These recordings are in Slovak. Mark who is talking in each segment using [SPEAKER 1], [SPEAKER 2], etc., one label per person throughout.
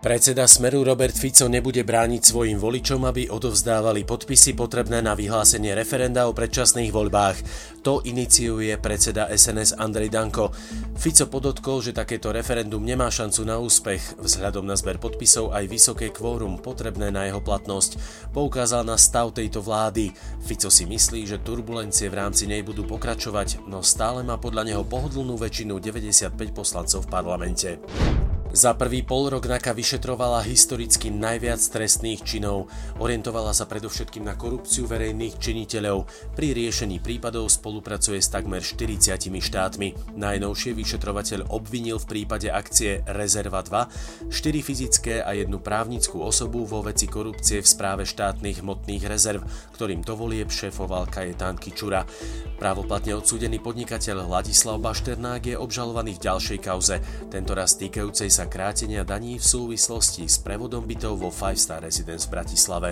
[SPEAKER 1] Predseda Smeru Robert Fico nebude brániť svojim voličom, aby odovzdávali podpisy potrebné na vyhlásenie referenda o predčasných voľbách. To iniciuje predseda SNS Andrej Danko. Fico podotkol, že takéto referendum nemá šancu na úspech. Vzhľadom na zber podpisov aj vysoké kvórum potrebné na jeho platnosť. Poukázal na stav tejto vlády. Fico si myslí, že turbulencie v rámci nej budú pokračovať, no stále má podľa neho pohodlnú väčšinu 95 poslancov v parlamente. Za prvý pol rok NAKA vyšetrovala historicky najviac trestných činov. Orientovala sa predovšetkým na korupciu verejných činiteľov. Pri riešení prípadov spolupracuje s takmer 40 štátmi. Najnovšie vyšetrovateľ obvinil v prípade akcie Rezerva 2 4 fyzické a jednu právnickú osobu vo veci korupcie v správe štátnych hmotných rezerv, ktorým to volieb šéfoval Kajetán Kičura. Právoplatne odsúdený podnikateľ Ladislav Bašternák je obžalovaný v ďalšej kauze, tentoraz týkajúcej sa sa krátenia daní v súvislosti s prevodom bytov vo Five Star Residence v Bratislave.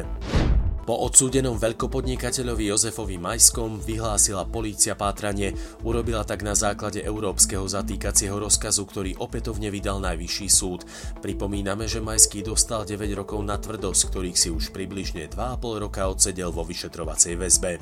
[SPEAKER 1] Po odsúdenom veľkopodnikateľovi Jozefovi Majskom vyhlásila polícia pátranie, urobila tak na základe európskeho zatýkacieho rozkazu, ktorý opätovne vydal najvyšší súd. Pripomíname, že Majský dostal 9 rokov na tvrdosť, ktorých si už približne 2,5 roka odsedel vo vyšetrovacej väzbe.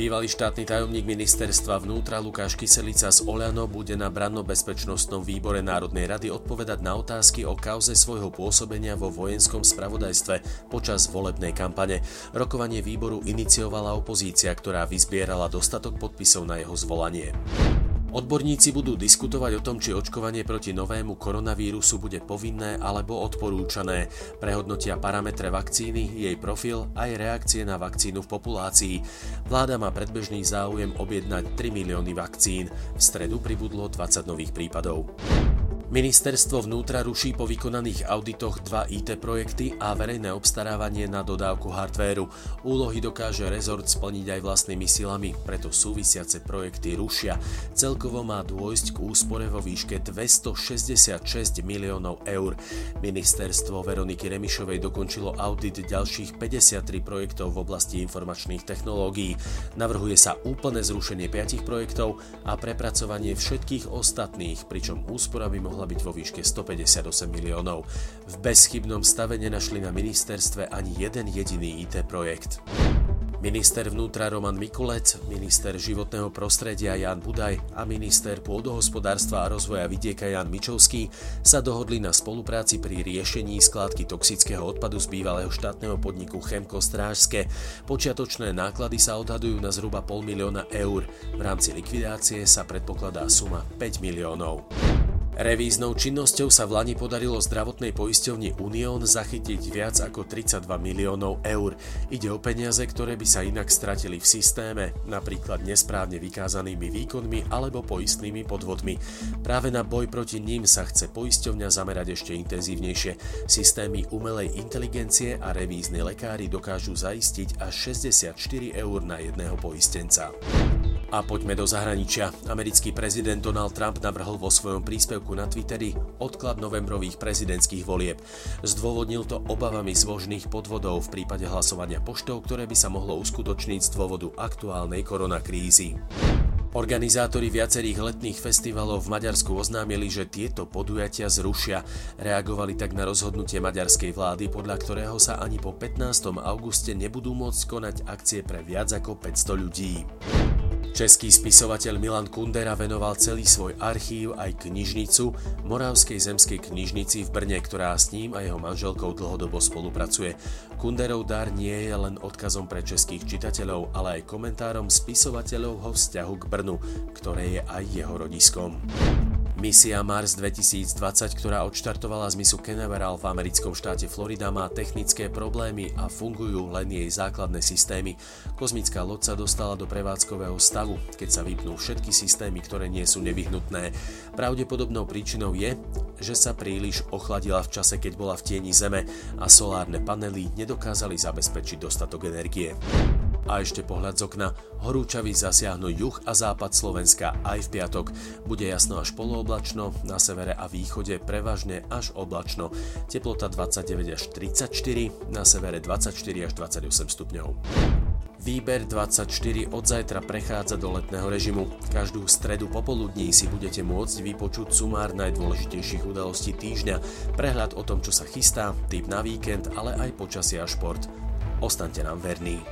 [SPEAKER 1] Bývalý štátny tajomník ministerstva vnútra Lukáš Kyselica z Oľano bude na branno-bezpečnostnom výbore Národnej rady odpovedať na otázky o kauze svojho pôsobenia vo vojenskom spravodajstve počas volebnej kampane. Rokovanie výboru iniciovala opozícia, ktorá vyzbierala dostatok podpisov na jeho zvolanie. Odborníci budú diskutovať o tom, či očkovanie proti novému koronavírusu bude povinné alebo odporúčané. Prehodnotia parametre vakcíny, jej profil aj reakcie na vakcínu v populácii. Vláda má predbežný záujem objednať 3 milióny vakcín. V stredu pribudlo 20 nových prípadov. Ministerstvo vnútra ruší po vykonaných auditoch dva IT projekty a verejné obstarávanie na dodávku hardvéru. Úlohy dokáže rezort splniť aj vlastnými silami, preto súvisiace projekty rušia. Celkovo má dôjsť k úspore vo výške 266 miliónov eur. Ministerstvo Veroniky Remišovej dokončilo audit ďalších 53 projektov v oblasti informačných technológií. Navrhuje sa úplné zrušenie 5 projektov a prepracovanie všetkých ostatných, pričom úspora by mohla mohla byť vo výške 158 miliónov. V bezchybnom stave nenašli na ministerstve ani jeden jediný IT projekt. Minister vnútra Roman Mikulec, minister životného prostredia Jan Budaj a minister pôdohospodárstva a rozvoja vidieka Jan Mičovský sa dohodli na spolupráci pri riešení skládky toxického odpadu z bývalého štátneho podniku Chemko Strážske. Počiatočné náklady sa odhadujú na zhruba pol milióna eur. V rámci likvidácie sa predpokladá suma 5 miliónov. Revíznou činnosťou sa v Lani podarilo zdravotnej poisťovni Unión zachytiť viac ako 32 miliónov eur. Ide o peniaze, ktoré by sa inak stratili v systéme, napríklad nesprávne vykázanými výkonmi alebo poistnými podvodmi. Práve na boj proti ním sa chce poisťovňa zamerať ešte intenzívnejšie. Systémy umelej inteligencie a revízni lekári dokážu zaistiť až 64 eur na jedného poistenca. A poďme do zahraničia. Americký prezident Donald Trump navrhol vo svojom príspevku na Twitteri odklad novembrových prezidentských volieb. Zdôvodnil to obavami z možných podvodov v prípade hlasovania poštou, ktoré by sa mohlo uskutočniť z dôvodu aktuálnej koronakrízy. Organizátori viacerých letných festivalov v Maďarsku oznámili, že tieto podujatia zrušia. Reagovali tak na rozhodnutie maďarskej vlády, podľa ktorého sa ani po 15. auguste nebudú môcť konať akcie pre viac ako 500 ľudí. Český spisovateľ Milan Kundera venoval celý svoj archív aj knižnicu Moravskej zemskej knižnici v Brne, ktorá s ním a jeho manželkou dlhodobo spolupracuje. Kunderov dar nie je len odkazom pre českých čitateľov, ale aj komentárom spisovateľovho vzťahu k Brnu, ktoré je aj jeho rodiskom. Misia Mars 2020, ktorá odštartovala z misu Canaveral v americkom štáte Florida, má technické problémy a fungujú len jej základné systémy. Kozmická loď sa dostala do prevádzkového stavu, keď sa vypnú všetky systémy, ktoré nie sú nevyhnutné. Pravdepodobnou príčinou je, že sa príliš ochladila v čase, keď bola v tieni Zeme a solárne panely nedokázali zabezpečiť dostatok energie. A ešte pohľad z okna. Horúčavy zasiahnu juh a západ Slovenska aj v piatok. Bude jasno až polooblačno, na severe a východe prevažne až oblačno. Teplota 29 až 34, na severe 24 až 28 stupňov. Výber 24 od zajtra prechádza do letného režimu. Každú stredu popoludní si budete môcť vypočuť sumár najdôležitejších udalostí týždňa, prehľad o tom, čo sa chystá, typ na víkend, ale aj počasia a šport. Ostaňte nám verní.